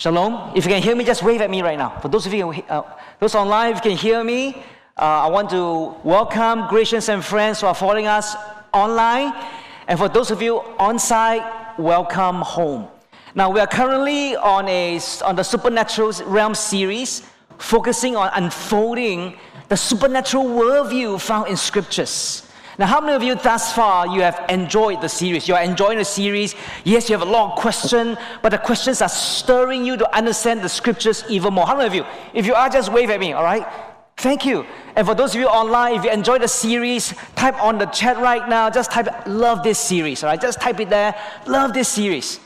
Shalom. If you can hear me, just wave at me right now. For those of you, uh, those online, if you can hear me, uh, I want to welcome Gracious and friends who are following us online. And for those of you on site, welcome home. Now, we are currently on, a, on the Supernatural Realm series, focusing on unfolding the supernatural worldview found in scriptures. Now, how many of you thus far you have enjoyed the series? You are enjoying the series. Yes, you have a lot of questions, but the questions are stirring you to understand the scriptures even more. How many of you? If you are, just wave at me, all right? Thank you. And for those of you online, if you enjoy the series, type on the chat right now. Just type, love this series, all right? Just type it there, love this series.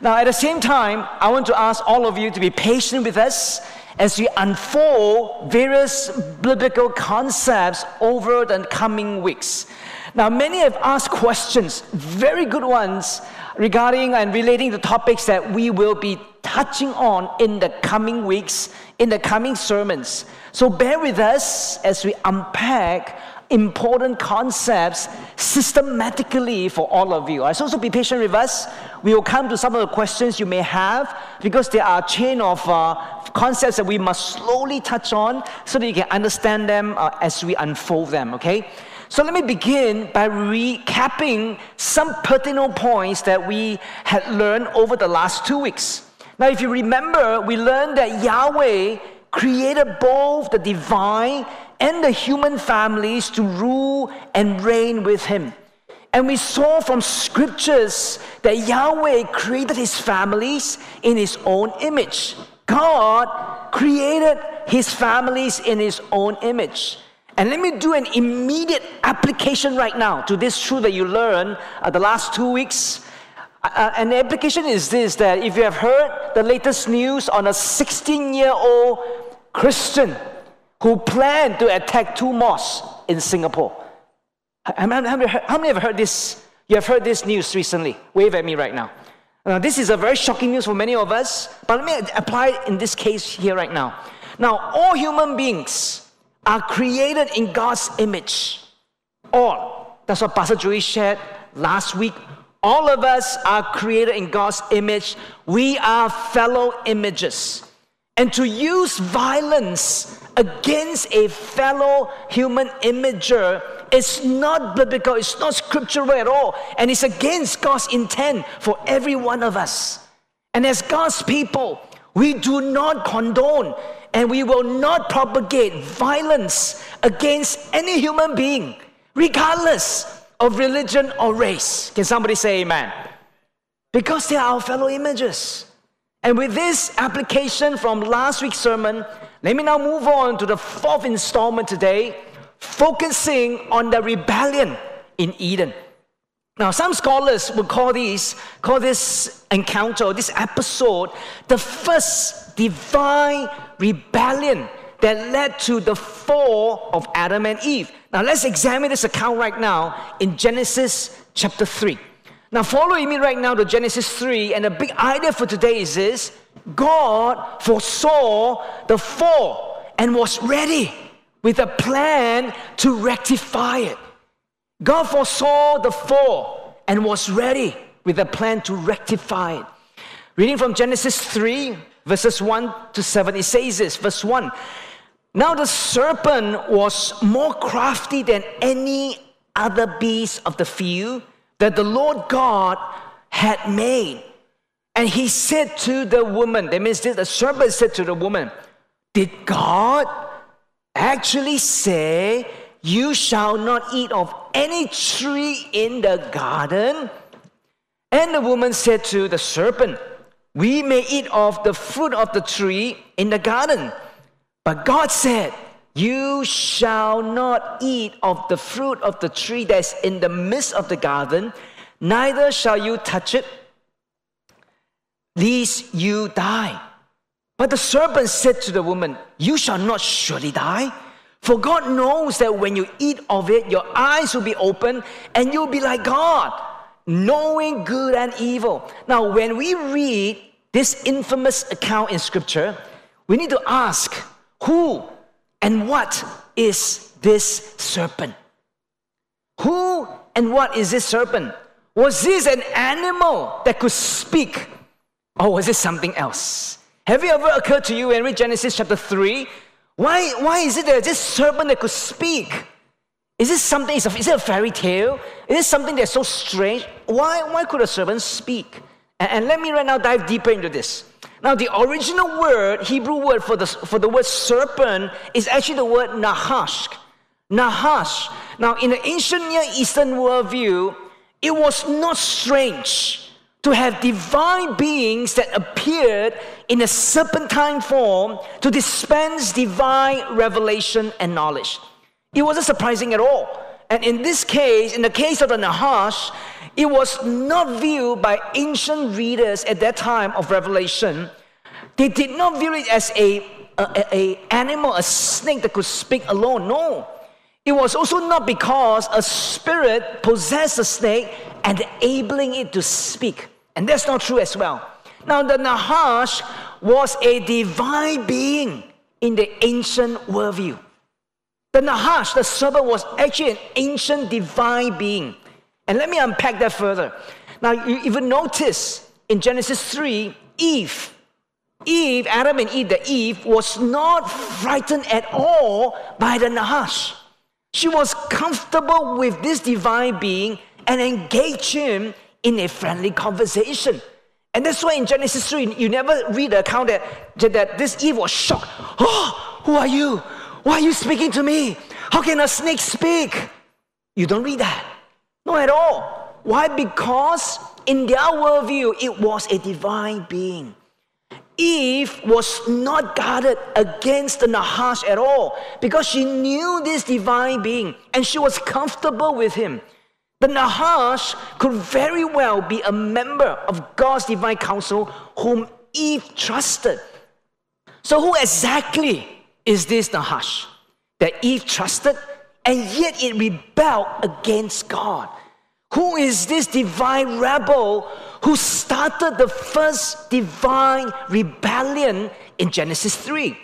Now, at the same time, I want to ask all of you to be patient with us as we unfold various biblical concepts over the coming weeks. Now, many have asked questions, very good ones, regarding and relating to topics that we will be touching on in the coming weeks, in the coming sermons. So bear with us as we unpack important concepts systematically for all of you. So, so be patient with us. We will come to some of the questions you may have because there are a chain of uh, concepts that we must slowly touch on so that you can understand them uh, as we unfold them, okay? So let me begin by recapping some pertinent points that we had learned over the last two weeks. Now, if you remember, we learned that Yahweh created both the divine and the human families to rule and reign with him. And we saw from scriptures that Yahweh created his families in his own image. God created his families in his own image. And let me do an immediate application right now to this truth that you learned uh, the last two weeks. Uh, uh the application is this that if you have heard the latest news on a 16 year old Christian who planned to attack two mosques in Singapore. How many, have heard this? You have heard this news recently. Wave at me right now. Now, this is a very shocking news for many of us, but let me apply it in this case here right now. Now, all human beings are created in God's image. All. That's what Pastor Joey shared last week. All of us are created in God's image. We are fellow images. And to use violence against a fellow human imager is not biblical, it's not scriptural at all, and it's against God's intent for every one of us. And as God's people, we do not condone and we will not propagate violence against any human being, regardless of religion or race. Can somebody say amen? Because they are our fellow images. And with this application from last week's sermon, let me now move on to the fourth installment today, focusing on the rebellion in Eden. Now, some scholars would call this, call this encounter, this episode, the first divine rebellion that led to the fall of Adam and Eve. Now, let's examine this account right now in Genesis chapter 3. Now, following me right now to Genesis 3, and the big idea for today is this God foresaw the fall and was ready with a plan to rectify it. God foresaw the fall and was ready with a plan to rectify it. Reading from Genesis 3, verses 1 to 7, it says this, verse 1 Now the serpent was more crafty than any other beast of the field that the Lord God had made. And he said to the woman, that means this, the serpent said to the woman, Did God actually say, You shall not eat of any tree in the garden? And the woman said to the serpent, We may eat of the fruit of the tree in the garden. But God said, you shall not eat of the fruit of the tree that's in the midst of the garden, neither shall you touch it, lest you die. But the serpent said to the woman, You shall not surely die. For God knows that when you eat of it, your eyes will be open and you'll be like God, knowing good and evil. Now, when we read this infamous account in Scripture, we need to ask who and what is this serpent? Who and what is this serpent? Was this an animal that could speak? Or was it something else? Have it ever occurred to you when read Genesis chapter 3? Why, why is it that this serpent that could speak? Is this something, is, it a fairy tale? Is this something that's so strange? Why, why could a serpent speak? And, and let me right now dive deeper into this. Now, the original word, Hebrew word for the, for the word serpent, is actually the word nahash. Nahash. Now, in the ancient Near Eastern worldview, it was not strange to have divine beings that appeared in a serpentine form to dispense divine revelation and knowledge. It wasn't surprising at all. And in this case, in the case of the Nahash, it was not viewed by ancient readers at that time of Revelation. They did not view it as a, a, a animal, a snake that could speak alone. No. It was also not because a spirit possessed a snake and enabling it to speak. And that's not true as well. Now, the Nahash was a divine being in the ancient worldview. The Nahash, the serpent, was actually an ancient divine being. And let me unpack that further. Now, you even notice in Genesis 3, Eve, Eve, Adam and Eve, the Eve, was not frightened at all by the Nahash. She was comfortable with this divine being and engaged him in a friendly conversation. And that's why in Genesis 3, you never read the account that, that this Eve was shocked. Oh, who are you? Why are you speaking to me? How can a snake speak? You don't read that. No, at all. Why? Because in their worldview, it was a divine being. Eve was not guarded against the Nahash at all because she knew this divine being and she was comfortable with him. The Nahash could very well be a member of God's divine council whom Eve trusted. So, who exactly is this Nahash that Eve trusted and yet it rebelled against God? Who is this divine rebel who started the first divine rebellion in Genesis 3?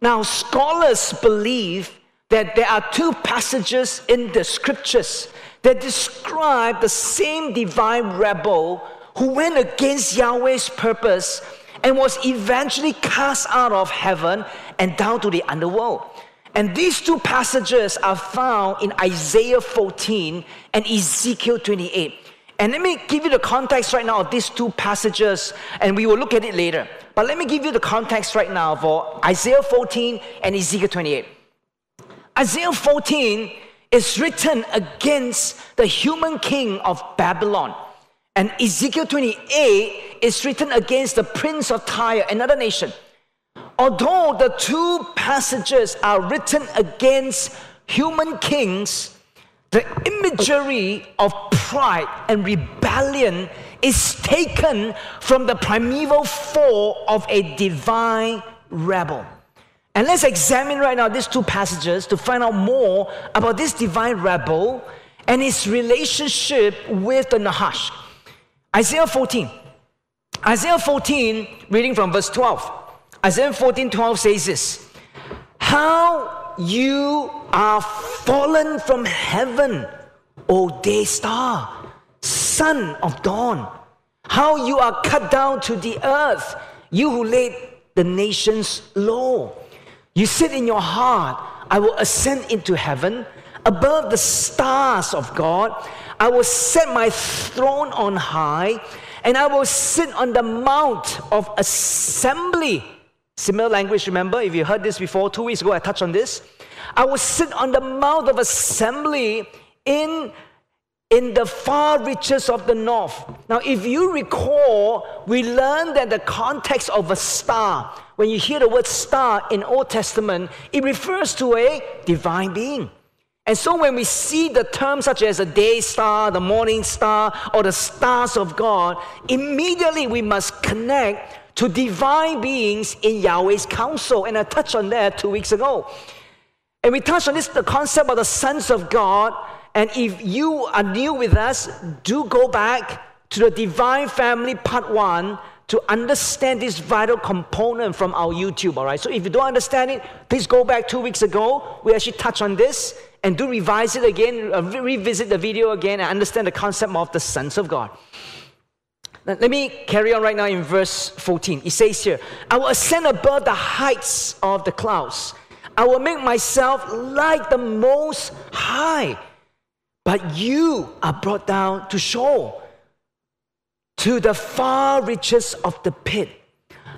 Now, scholars believe that there are two passages in the scriptures that describe the same divine rebel who went against Yahweh's purpose and was eventually cast out of heaven and down to the underworld. And these two passages are found in Isaiah 14 and Ezekiel 28. And let me give you the context right now of these two passages, and we will look at it later. But let me give you the context right now for Isaiah 14 and Ezekiel 28. Isaiah 14 is written against the human king of Babylon. And Ezekiel 28 is written against the prince of Tyre, another nation. Although the two passages are written against human kings, the imagery of pride and rebellion is taken from the primeval fall of a divine rebel. And let's examine right now these two passages to find out more about this divine rebel and his relationship with the Nahash. Isaiah 14. Isaiah 14, reading from verse 12. Isaiah 14 12 says this How you are fallen from heaven, O day star, son of dawn. How you are cut down to the earth, you who laid the nations low. You said in your heart, I will ascend into heaven above the stars of God. I will set my throne on high, and I will sit on the mount of assembly Similar language, remember? If you heard this before, two weeks ago I touched on this. I will sit on the mount of assembly in, in the far reaches of the north. Now, if you recall, we learned that the context of a star, when you hear the word star in Old Testament, it refers to a divine being. And so when we see the terms such as a day star, the morning star, or the stars of God, immediately we must connect to divine beings in Yahweh's council. And I touched on that two weeks ago. And we touched on this the concept of the sons of God. And if you are new with us, do go back to the divine family part one to understand this vital component from our YouTube, all right? So if you don't understand it, please go back two weeks ago. We actually touched on this and do revise it again, uh, revisit the video again, and understand the concept of the sons of God. Let me carry on right now in verse 14. It says here, I will ascend above the heights of the clouds. I will make myself like the most high. But you are brought down to Sheol, to the far reaches of the pit.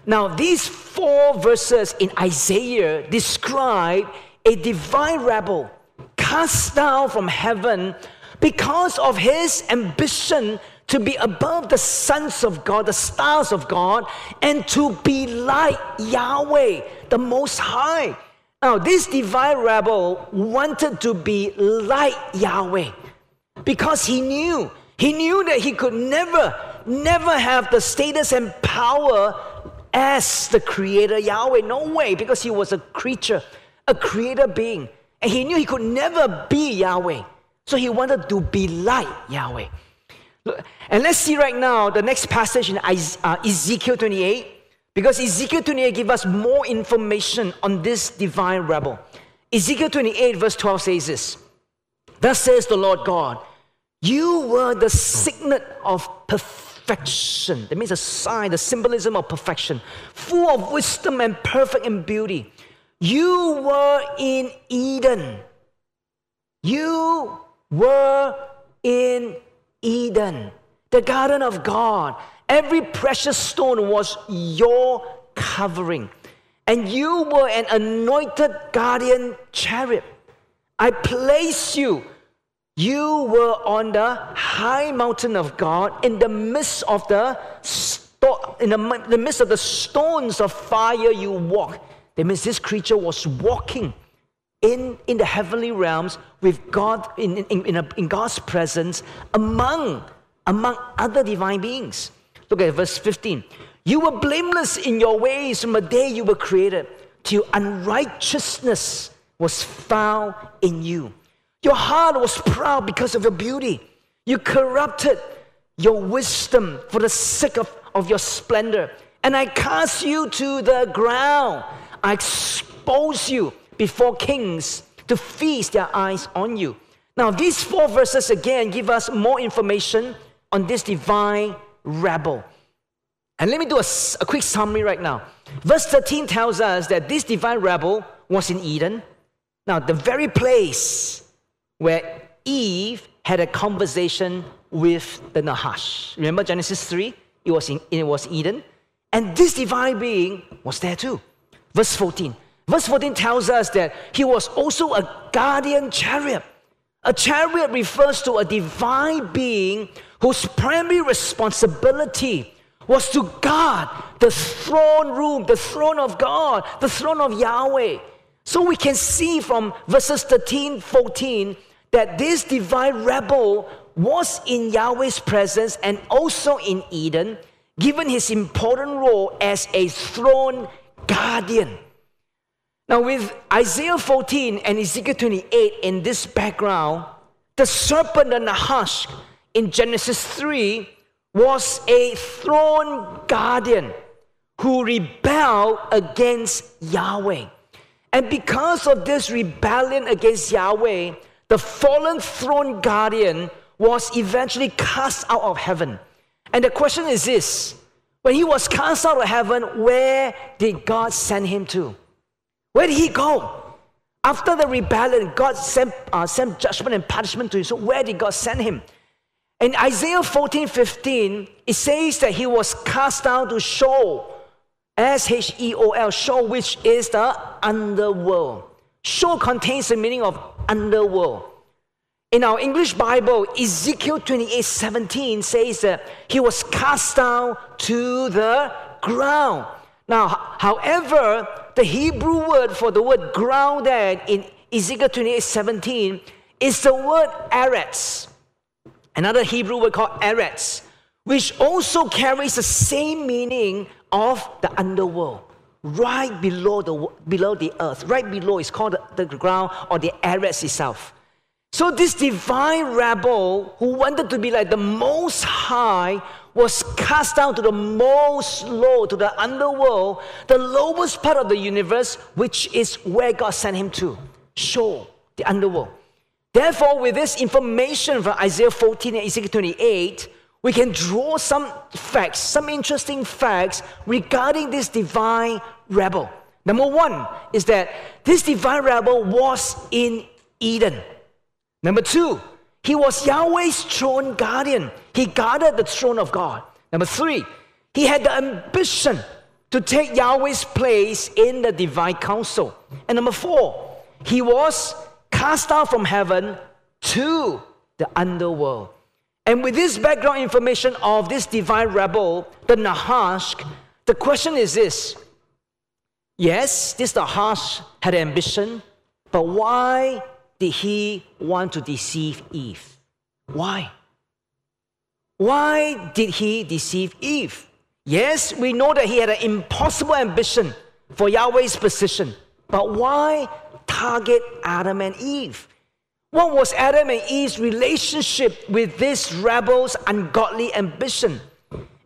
Now, these four verses in Isaiah describe a divine rebel cast down from heaven because of his ambition to be above the sons of God, the stars of God, and to be like Yahweh, the Most High. Now, this divine rebel wanted to be like Yahweh because he knew, he knew that he could never, never have the status and power as the creator Yahweh. No way, because he was a creature, a creator being. And he knew he could never be Yahweh. So he wanted to be like Yahweh. And let's see right now the next passage in uh, Ezekiel 28, because Ezekiel 28 gives us more information on this divine rebel. Ezekiel 28, verse 12 says this Thus says the Lord God, You were the signet of perfection. That means a sign, the symbolism of perfection, full of wisdom and perfect in beauty. You were in Eden. You were in Eden, the garden of God. Every precious stone was your covering. And you were an anointed guardian cherub. I place you. You were on the high mountain of God in the midst of the sto- in the, the midst of the stones of fire you walk. That means this creature was walking in, in the heavenly realms with God, in, in, in, a, in God's presence among, among other divine beings. Look at verse 15. You were blameless in your ways from the day you were created, till unrighteousness was found in you. Your heart was proud because of your beauty. You corrupted your wisdom for the sake of, of your splendor. And I cast you to the ground. I expose you before kings to feast their eyes on you. Now, these four verses again give us more information on this divine rebel. And let me do a, a, quick summary right now. Verse 13 tells us that this divine rebel was in Eden. Now, the very place where Eve had a conversation with the Nahash. Remember Genesis 3? It was, in, it was Eden. And this divine being was there too. Verse 14 Verse 14 tells us that he was also a guardian cherub. A cherub refers to a divine being whose primary responsibility was to guard the throne room, the throne of God, the throne of Yahweh. So we can see from verses 13, 14 that this divine rebel was in Yahweh's presence and also in Eden, given his important role as a throne guardian. Now, with Isaiah 14 and Ezekiel 28 in this background, the serpent and the Nahash in Genesis 3 was a throne guardian who rebelled against Yahweh. And because of this rebellion against Yahweh, the fallen throne guardian was eventually cast out of heaven. And the question is this when he was cast out of heaven, where did God send him to? Where did he go? After the rebellion, God sent, uh, sent judgment and punishment to him. So, where did God send him? In Isaiah 14 15, it says that he was cast down to Sheol, S H E O L, Sheol, which is the underworld. Sheol contains the meaning of underworld. In our English Bible, Ezekiel 28 17 says that he was cast down to the ground. Now, however, the Hebrew word for the word ground there in Ezekiel 28 17 is the word eretz. Another Hebrew word called eretz, which also carries the same meaning of the underworld. Right below the, below the earth, right below is called the, the ground or the eretz itself. So, this divine rebel who wanted to be like the most high was cast down to the most low, to the underworld, the lowest part of the universe, which is where God sent him to. Sheol, the underworld. Therefore, with this information from Isaiah 14 and Ezekiel 28, we can draw some facts, some interesting facts regarding this divine rebel. Number one is that this divine rebel was in Eden. Number two, he was Yahweh's throne guardian. He guarded the throne of God. Number three, he had the ambition to take Yahweh's place in the divine council. And number four, he was cast out from heaven to the underworld. And with this background information of this divine rebel, the Nahash, the question is this Yes, this Nahash had ambition, but why did he want to deceive Eve? Why? Why did he deceive Eve? Yes, we know that he had an impossible ambition for Yahweh's position, but why target Adam and Eve? What was Adam and Eve's relationship with this rebel's ungodly ambition?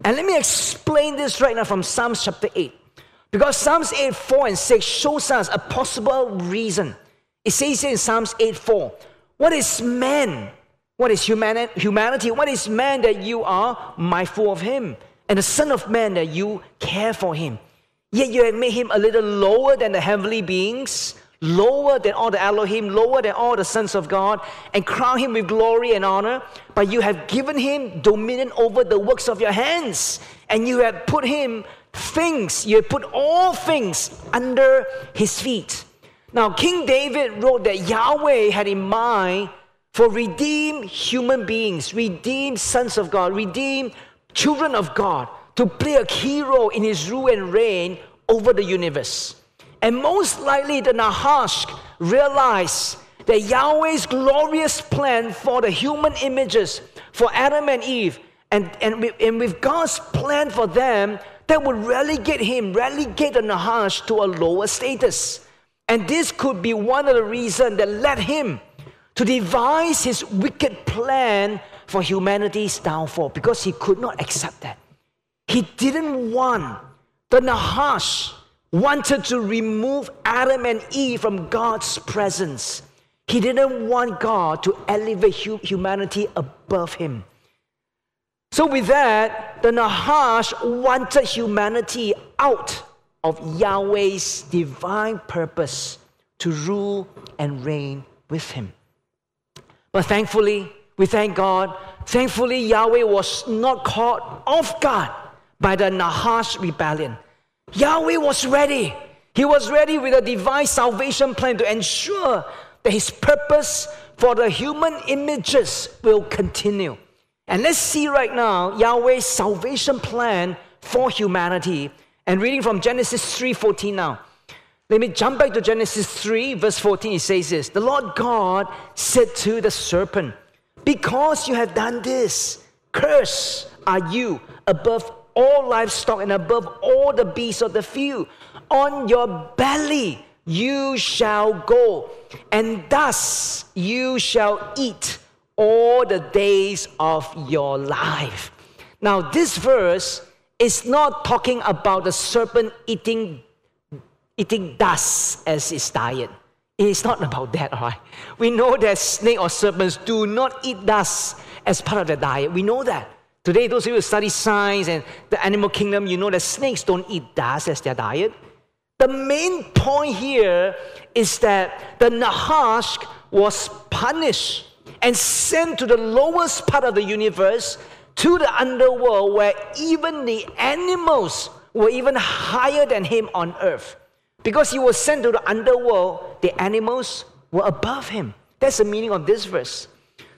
And let me explain this right now from Psalms chapter 8. Because Psalms 8, 4 and 6 shows us a possible reason. It says in Psalms 8, 4, What is man? What is humanity? What is man that you are mindful of him? And the Son of Man that you care for him. Yet you have made him a little lower than the heavenly beings, lower than all the Elohim, lower than all the sons of God, and crown him with glory and honor. But you have given him dominion over the works of your hands, and you have put him things, you have put all things under his feet. Now, King David wrote that Yahweh had in mind for redeemed human beings, redeemed sons of God, redeemed children of God to play a key role in his rule and reign over the universe. And most likely, the Nahash realized that Yahweh's glorious plan for the human images, for Adam and Eve, and, and, with, and with God's plan for them, that would relegate him, relegate the Nahash to a lower status. And this could be one of the reasons that led him to devise his wicked plan for humanity's downfall because he could not accept that. He didn't want, the Nahash wanted to remove Adam and Eve from God's presence. He didn't want God to elevate humanity above him. So, with that, the Nahash wanted humanity out of Yahweh's divine purpose to rule and reign with him. But thankfully, we thank God, thankfully, Yahweh was not caught off guard by the Nahash rebellion. Yahweh was ready. He was ready with a divine salvation plan to ensure that his purpose for the human images will continue. And let's see right now Yahweh's salvation plan for humanity. And reading from Genesis 3:14 now. Let me jump back to Genesis 3, verse 14. It says this The Lord God said to the serpent, Because you have done this, curse are you above all livestock and above all the beasts of the field. On your belly you shall go, and thus you shall eat all the days of your life. Now, this verse is not talking about the serpent eating, eating dust as his diet. It's not about that, all right? We know that snake or serpents do not eat dust as part of their diet. We know that. Today, those of you who study science and the animal kingdom, you know that snakes don't eat dust as their diet. The main point here is that the Nahash was punished and sent to the lowest part of the universe, to the underworld, where even the animals were even higher than him on earth. Because he was sent to the underworld, the animals were above him. That's the meaning of this verse.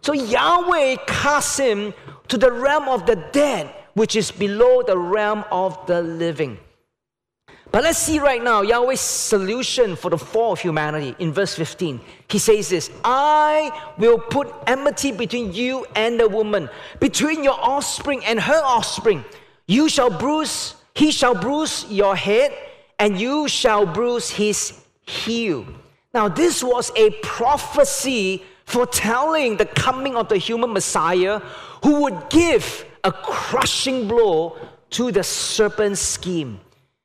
So Yahweh cast him to the realm of the dead, which is below the realm of the living. But let's see right now Yahweh's solution for the fall of humanity in verse 15. He says this I will put enmity between you and the woman, between your offspring and her offspring. You shall bruise, he shall bruise your head, and you shall bruise his heel. Now, this was a prophecy foretelling the coming of the human Messiah who would give a crushing blow to the serpent's scheme.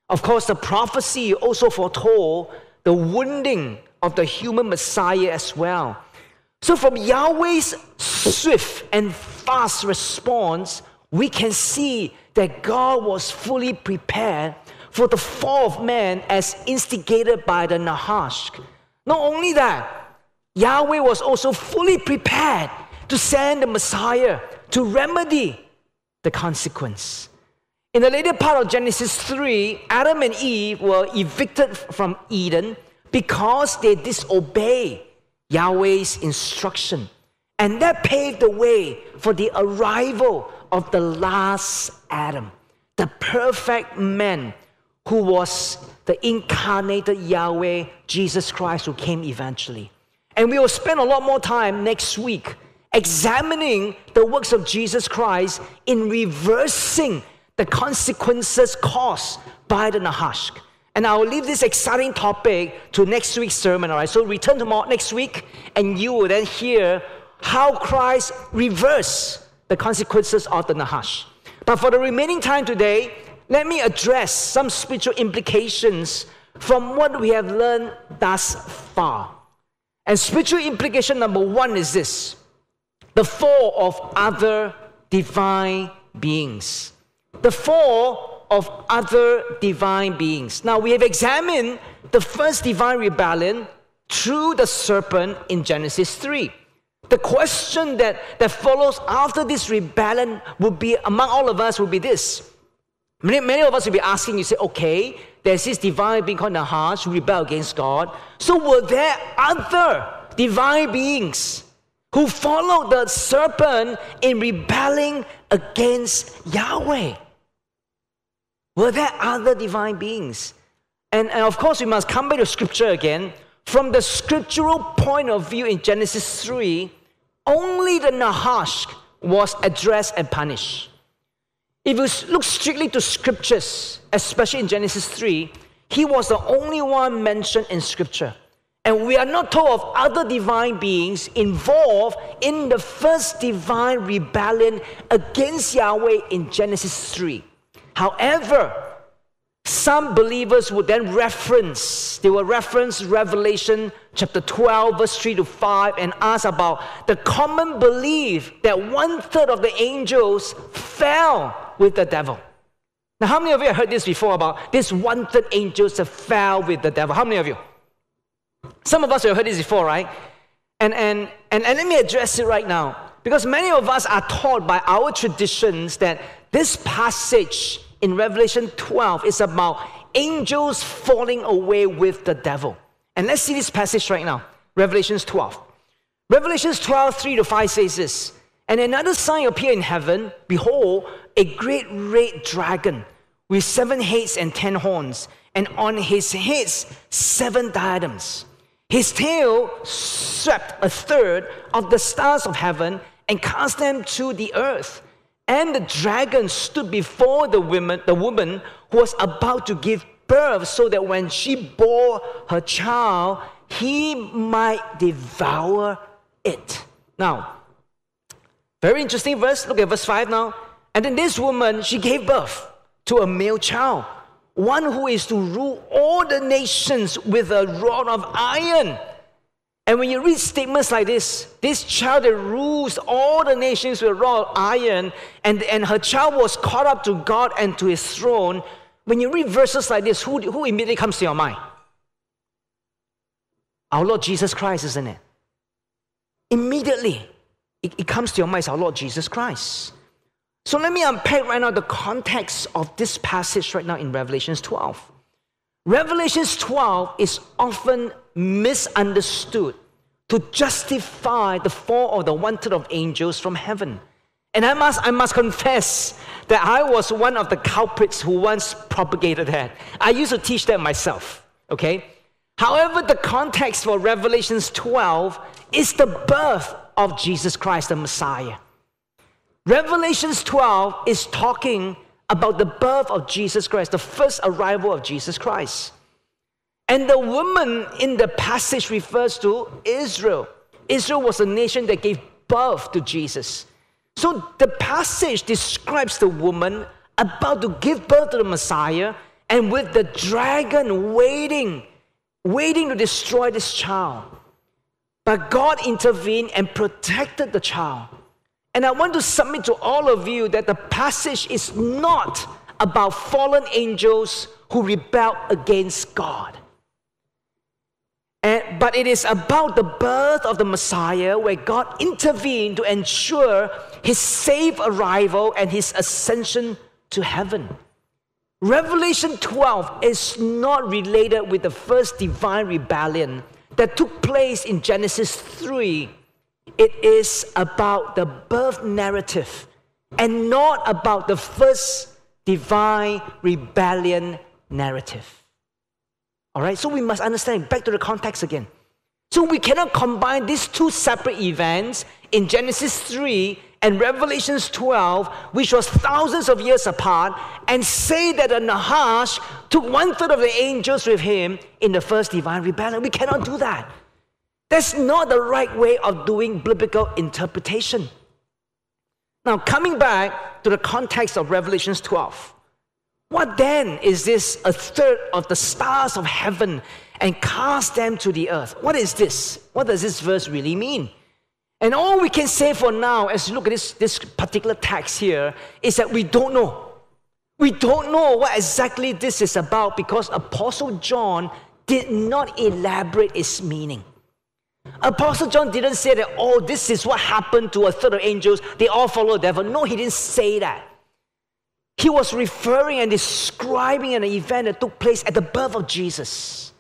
Of course, the prophecy also foretold the wounding of the human Messiah as well. So, from Yahweh's swift and fast response, we can see that God was fully prepared for the fall of man as instigated by the Nahash. Not only that, Yahweh was also fully prepared to send the Messiah to remedy the consequence. In the later part of Genesis 3, Adam and Eve were evicted from Eden because they disobeyed Yahweh's instruction. And that paved the way for the arrival of the last Adam, the perfect man who was the incarnated Yahweh, Jesus Christ, who came eventually. And we will spend a lot more time next week examining the works of Jesus Christ in reversing the consequences caused by the Nahash. And I will leave this exciting topic to next week's sermon, all right? So return tomorrow next week, and you will then hear how Christ reversed the consequences of the Nahash. But for the remaining time today, let me address some spiritual implications from what we have learned thus far. And spiritual implication number one is this the fall of other divine beings. The fall of other divine beings. Now, we have examined the first divine rebellion through the serpent in Genesis 3. The question that, that follows after this rebellion would be, among all of us, would be this. Many, many of us will be asking, you say, okay, there's this divine being called Nahash who rebelled against God. So were there other divine beings who followed the serpent in rebelling against Yahweh? Were there other divine beings? And, and of course, we must come back to scripture again. From the scriptural point of view in Genesis 3, only the Nahash was addressed and punished. If you look strictly to scriptures, especially in Genesis 3, he was the only one mentioned in scripture. And we are not told of other divine beings involved in the first divine rebellion against Yahweh in Genesis 3. However, some believers would then reference, they will reference Revelation chapter 12, verse 3 to 5, and ask about the common belief that one third of the angels fell with the devil. Now, how many of you have heard this before about this one third angels that fell with the devil? How many of you? Some of us have heard this before, right? And, and, and, and let me address it right now. Because many of us are taught by our traditions that this passage in Revelation 12 is about angels falling away with the devil. And let's see this passage right now Revelations 12. Revelations 12, 3 to 5 says this And another sign appeared in heaven Behold, a great red dragon with seven heads and ten horns, and on his heads seven diadems. His tail swept a third of the stars of heaven and cast them to the earth. And the dragon stood before the woman, the woman who was about to give birth, so that when she bore her child, he might devour it. Now, very interesting verse. Look at verse 5 now. And then this woman, she gave birth to a male child, one who is to rule all the nations with a rod of iron. And when you read statements like this, this child that rules all the nations with raw iron, and, and her child was caught up to God and to his throne, when you read verses like this, who, who immediately comes to your mind? Our Lord Jesus Christ, isn't it? Immediately, it, it comes to your mind, our Lord Jesus Christ. So let me unpack right now the context of this passage right now in Revelations 12. Revelations 12 is often misunderstood to justify the fall of the third of angels from heaven. And I must, I must confess that I was one of the culprits who once propagated that. I used to teach that myself, okay? However, the context for Revelations 12 is the birth of Jesus Christ, the Messiah. Revelations 12 is talking about the birth of Jesus Christ, the first arrival of Jesus Christ. And the woman in the passage refers to Israel. Israel was a nation that gave birth to Jesus. So the passage describes the woman about to give birth to the Messiah and with the dragon waiting, waiting to destroy this child. But God intervened and protected the child. And I want to submit to all of you that the passage is not about fallen angels who rebel against God. And, but it is about the birth of the Messiah where God intervened to ensure his safe arrival and his ascension to heaven. Revelation 12 is not related with the first divine rebellion that took place in Genesis 3. It is about the birth narrative and not about the first divine rebellion narrative. All right, so we must understand back to the context again. So we cannot combine these two separate events in Genesis 3 and Revelations 12, which was thousands of years apart, and say that Nahash took one third of the angels with him in the first divine rebellion. We cannot do that. That's not the right way of doing biblical interpretation. Now, coming back to the context of Revelations 12. What then is this a third of the stars of heaven and cast them to the earth? What is this? What does this verse really mean? And all we can say for now, as you look at this, this particular text here, is that we don't know. We don't know what exactly this is about because Apostle John did not elaborate its meaning. Apostle John didn't say that, oh, this is what happened to a third of angels. They all follow the devil. No, he didn't say that. He was referring and describing an event that took place at the birth of Jesus.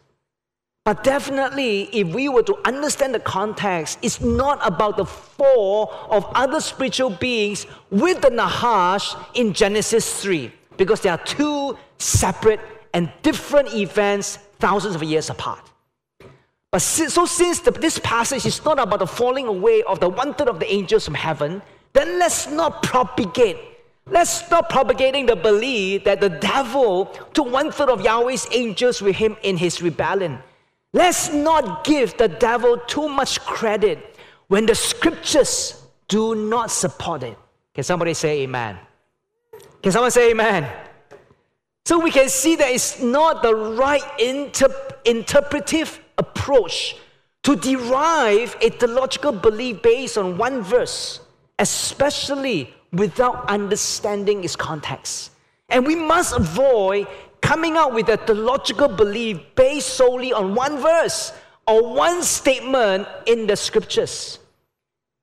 But definitely, if we were to understand the context, it's not about the fall of other spiritual beings with the Nahash in Genesis 3, because they are two separate and different events thousands of years apart. But so, since the, this passage is not about the falling away of the one third of the angels from heaven, then let's not propagate Let's stop propagating the belief that the devil took one third of Yahweh's angels with him in his rebellion. Let's not give the devil too much credit when the scriptures do not support it. Can somebody say amen? Can someone say amen? So we can see that it's not the right inter- interpretive approach to derive a theological belief based on one verse, especially without understanding its context. And we must avoid coming out with a theological belief based solely on one verse or one statement in the scriptures.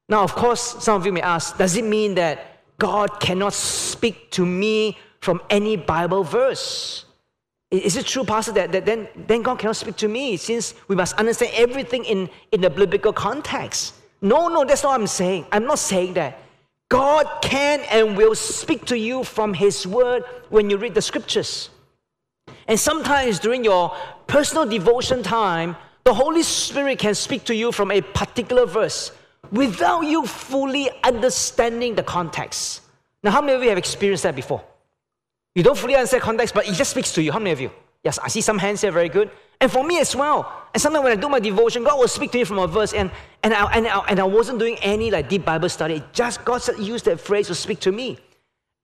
Now, of course, some of you may ask, does it mean that God cannot speak to me from any Bible verse? Is it true, Pastor, that, that then, then God cannot speak to me since we must understand everything in, in the biblical context? No, no, that's not what I'm saying. I'm not saying that. God can and will speak to you from His Word when you read the Scriptures. And sometimes during your personal devotion time, the Holy Spirit can speak to you from a particular verse without you fully understanding the context. Now, how many of you have experienced that before? You don't fully understand context, but it just speaks to you. How many of you? Yes, I see some hands here, very good. And for me as well. And sometimes when I do my devotion, God will speak to me from a verse, and, and, I, and, I, and I wasn't doing any like deep Bible study. Just God used that phrase to speak to me.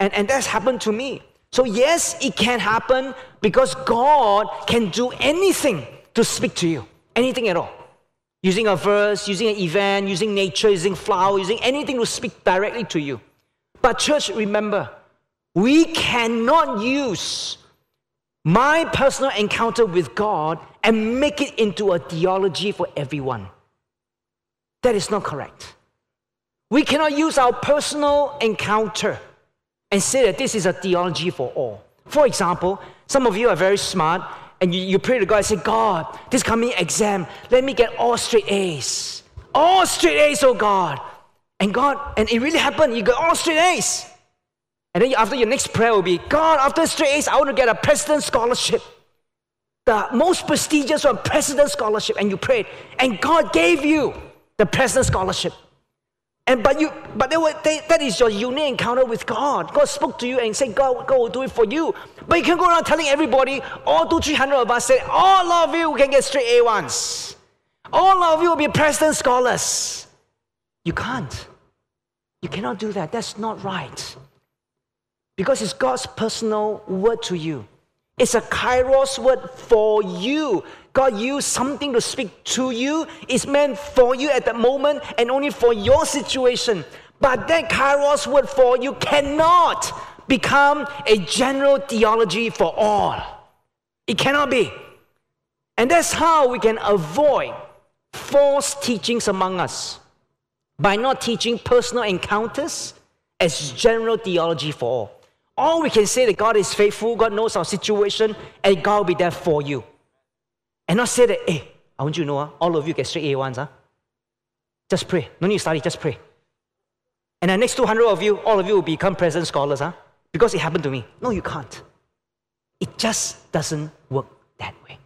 And, and that's happened to me. So, yes, it can happen because God can do anything to speak to you, anything at all. Using a verse, using an event, using nature, using flower, using anything to speak directly to you. But, church, remember, we cannot use my personal encounter with God and make it into a theology for everyone. That is not correct. We cannot use our personal encounter and say that this is a theology for all. For example, some of you are very smart and you, you pray to God and say, God, this coming exam, let me get all straight A's. All straight A's, oh God. And God, and it really happened, you got all straight A's. And then after your next prayer will be, God, after straight A's, I want to get a president scholarship. The most prestigious one, president scholarship. And you prayed. And God gave you the president scholarship. And but you but they were, they, that is your unique encounter with God. God spoke to you and said, God, God will do it for you. But you can go around telling everybody, all two, three hundred of us say, all of you can get straight A ones. All of you will be president scholars. You can't. You cannot do that. That's not right because it's God's personal word to you. It's a kairos word for you. God used something to speak to you. It's meant for you at that moment and only for your situation. But that kairos word for you cannot become a general theology for all. It cannot be. And that's how we can avoid false teachings among us by not teaching personal encounters as general theology for all. All we can say that God is faithful, God knows our situation, and God will be there for you. And not say that, hey, I want you to know, uh, all of you get straight A ones. Huh? Just pray. No need to study, just pray. And the next 200 of you, all of you will become present scholars, huh? Because it happened to me. No, you can't. It just doesn't work that way.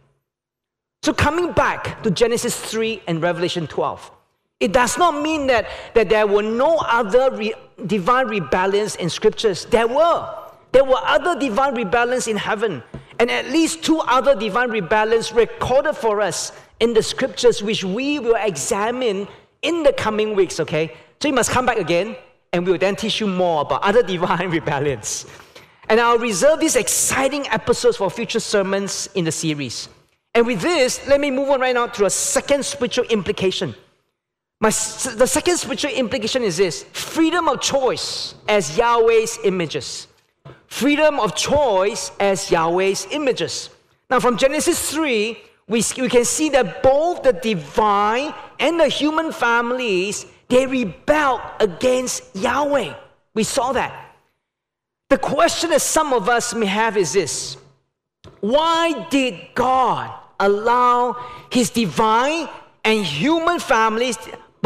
So, coming back to Genesis 3 and Revelation 12, it does not mean that, that there were no other re- divine rebellions in scriptures. There were. There were other divine rebellions in heaven, and at least two other divine rebellions recorded for us in the scriptures, which we will examine in the coming weeks, okay? So you must come back again and we will then teach you more about other divine rebellions. And I'll reserve these exciting episodes for future sermons in the series. And with this, let me move on right now to a second spiritual implication. My, the second spiritual implication is this freedom of choice as Yahweh's images. Freedom of choice as Yahweh's images. Now, from Genesis 3, we, we can see that both the divine and the human families they rebelled against Yahweh. We saw that. The question that some of us may have is this Why did God allow his divine and human families,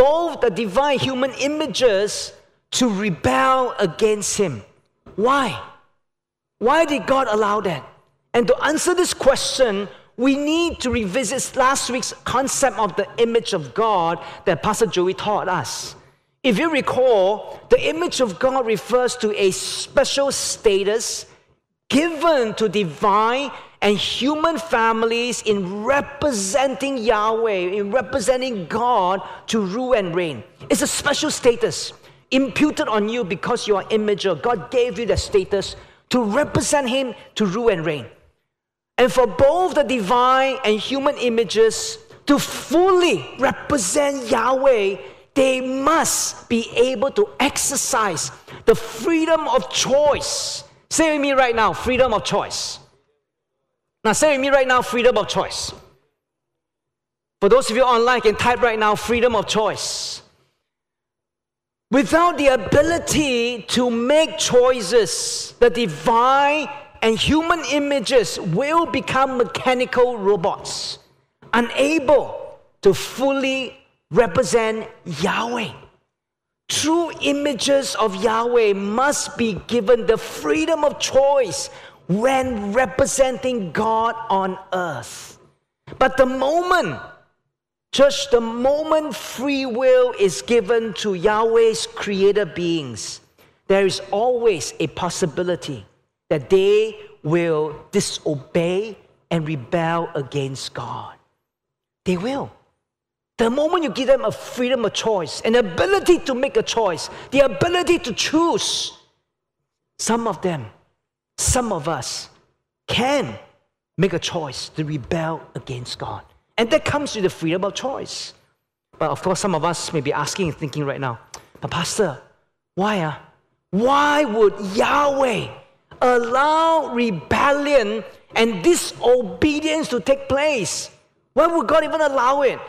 both the divine human images, to rebel against him? Why? Why did God allow that? And to answer this question, we need to revisit last week's concept of the image of God that Pastor Joey taught us. If you recall, the image of God refers to a special status given to divine and human families in representing Yahweh, in representing God to rule and reign. It's a special status imputed on you because you are imager. God gave you the status to represent Him to rule and reign. And for both the divine and human images to fully represent Yahweh, they must be able to exercise the freedom of choice. Say with me right now freedom of choice. Now, say with me right now freedom of choice. For those of you online, can type right now freedom of choice. Without the ability to make choices, the divine and human images will become mechanical robots, unable to fully represent Yahweh. True images of Yahweh must be given the freedom of choice when representing God on earth. But the moment, just the moment free will is given to Yahweh's created beings, there is always a possibility that they will disobey and rebel against God. They will. The moment you give them a freedom of choice, an ability to make a choice, the ability to choose, some of them, some of us can make a choice to rebel against God. And that comes with the freedom of choice. But of course, some of us may be asking and thinking right now, but Pastor, why? Uh, why would Yahweh allow rebellion and disobedience to take place? Why would God even allow it?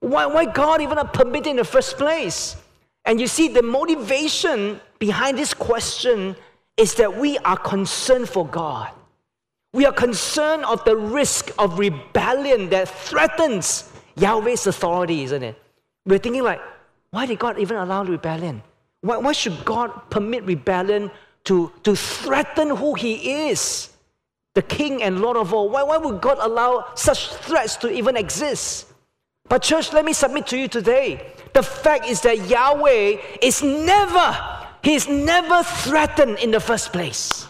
Why, why God even permit it in the first place? And you see, the motivation behind this question is that we are concerned for God. We are concerned of the risk of rebellion that threatens Yahweh's authority, isn't it? We're thinking like, why did God even allow rebellion? Why, why should God permit rebellion to, to threaten who He is, the King and Lord of all. Why, why would God allow such threats to even exist? But, church, let me submit to you today. The fact is that Yahweh is never, He is never threatened in the first place.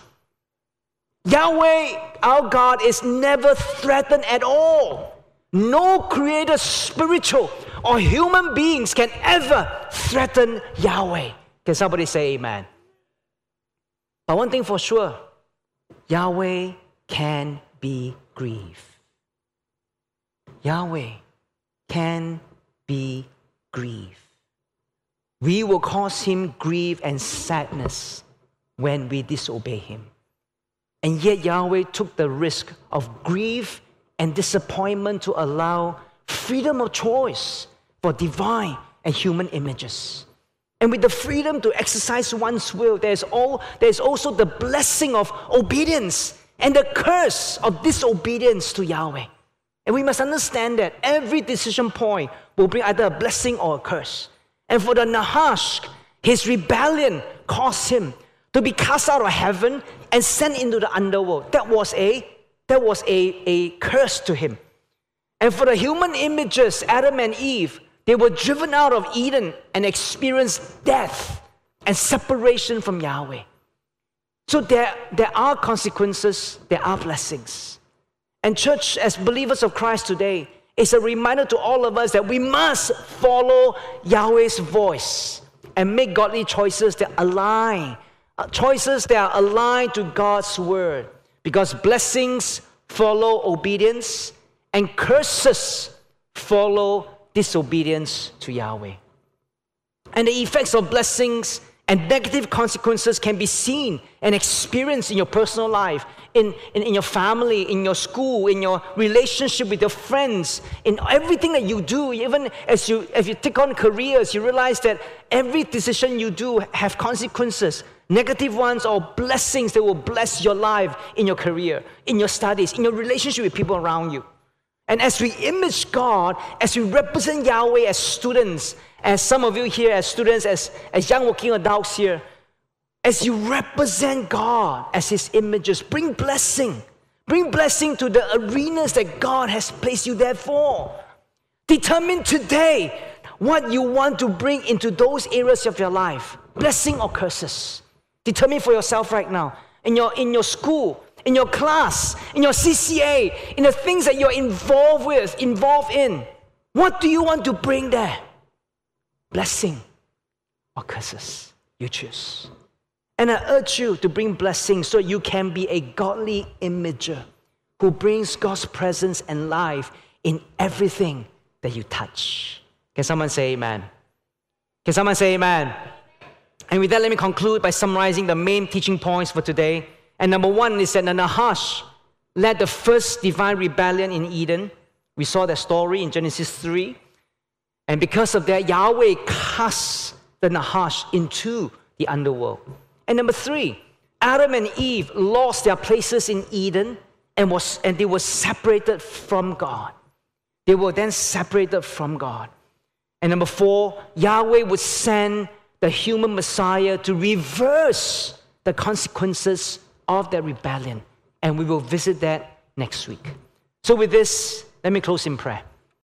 Yahweh, our God, is never threatened at all. No created spiritual or human beings can ever threaten Yahweh. Can somebody say amen? But one thing for sure Yahweh can be grieved. Yahweh can be grieved. We will cause him grief and sadness when we disobey him. And yet, Yahweh took the risk of grief and disappointment to allow freedom of choice for divine and human images. And with the freedom to exercise one's will, there's, all, there's also the blessing of obedience and the curse of disobedience to Yahweh. And we must understand that every decision point will bring either a blessing or a curse. And for the Nahash, his rebellion caused him to be cast out of heaven and sent into the underworld. That was a that was a, a curse to him. And for the human images, Adam and Eve, they were driven out of Eden and experienced death and separation from Yahweh. So there, there are consequences, there are blessings. And, church, as believers of Christ today, it's a reminder to all of us that we must follow Yahweh's voice and make godly choices that align, uh, choices that are aligned to God's word. Because blessings follow obedience and curses follow disobedience to Yahweh. And the effects of blessings and negative consequences can be seen and experienced in your personal life, in, in, in, your family, in your school, in your relationship with your friends, in everything that you do. Even as you, as you take on careers, you realize that every decision you do have consequences, negative ones or blessings that will bless your life in your career, in your studies, in your relationship with people around you. And as we image God, as we represent Yahweh as students, as some of you here as students, as, as young working adults here, as you represent God as His images, bring blessing. Bring blessing to the arenas that God has placed you there for. Determine today what you want to bring into those areas of your life blessing or curses. Determine for yourself right now. In your, in your school, in your class, in your CCA, in the things that you're involved with, involved in. What do you want to bring there? Blessing or curses? You choose. And I urge you to bring blessing so you can be a godly imager who brings God's presence and life in everything that you touch. Can someone say amen? Can someone say amen? And with that, let me conclude by summarizing the main teaching points for today. And number one is that Nahash led the first divine rebellion in Eden. We saw that story in Genesis 3. And because of that, Yahweh cast the Nahash into the underworld. And number three, Adam and Eve lost their places in Eden and, was, and they were separated from God. They were then separated from God. And number four, Yahweh would send the human Messiah to reverse the consequences of their rebellion. And we will visit that next week. So, with this, let me close in prayer.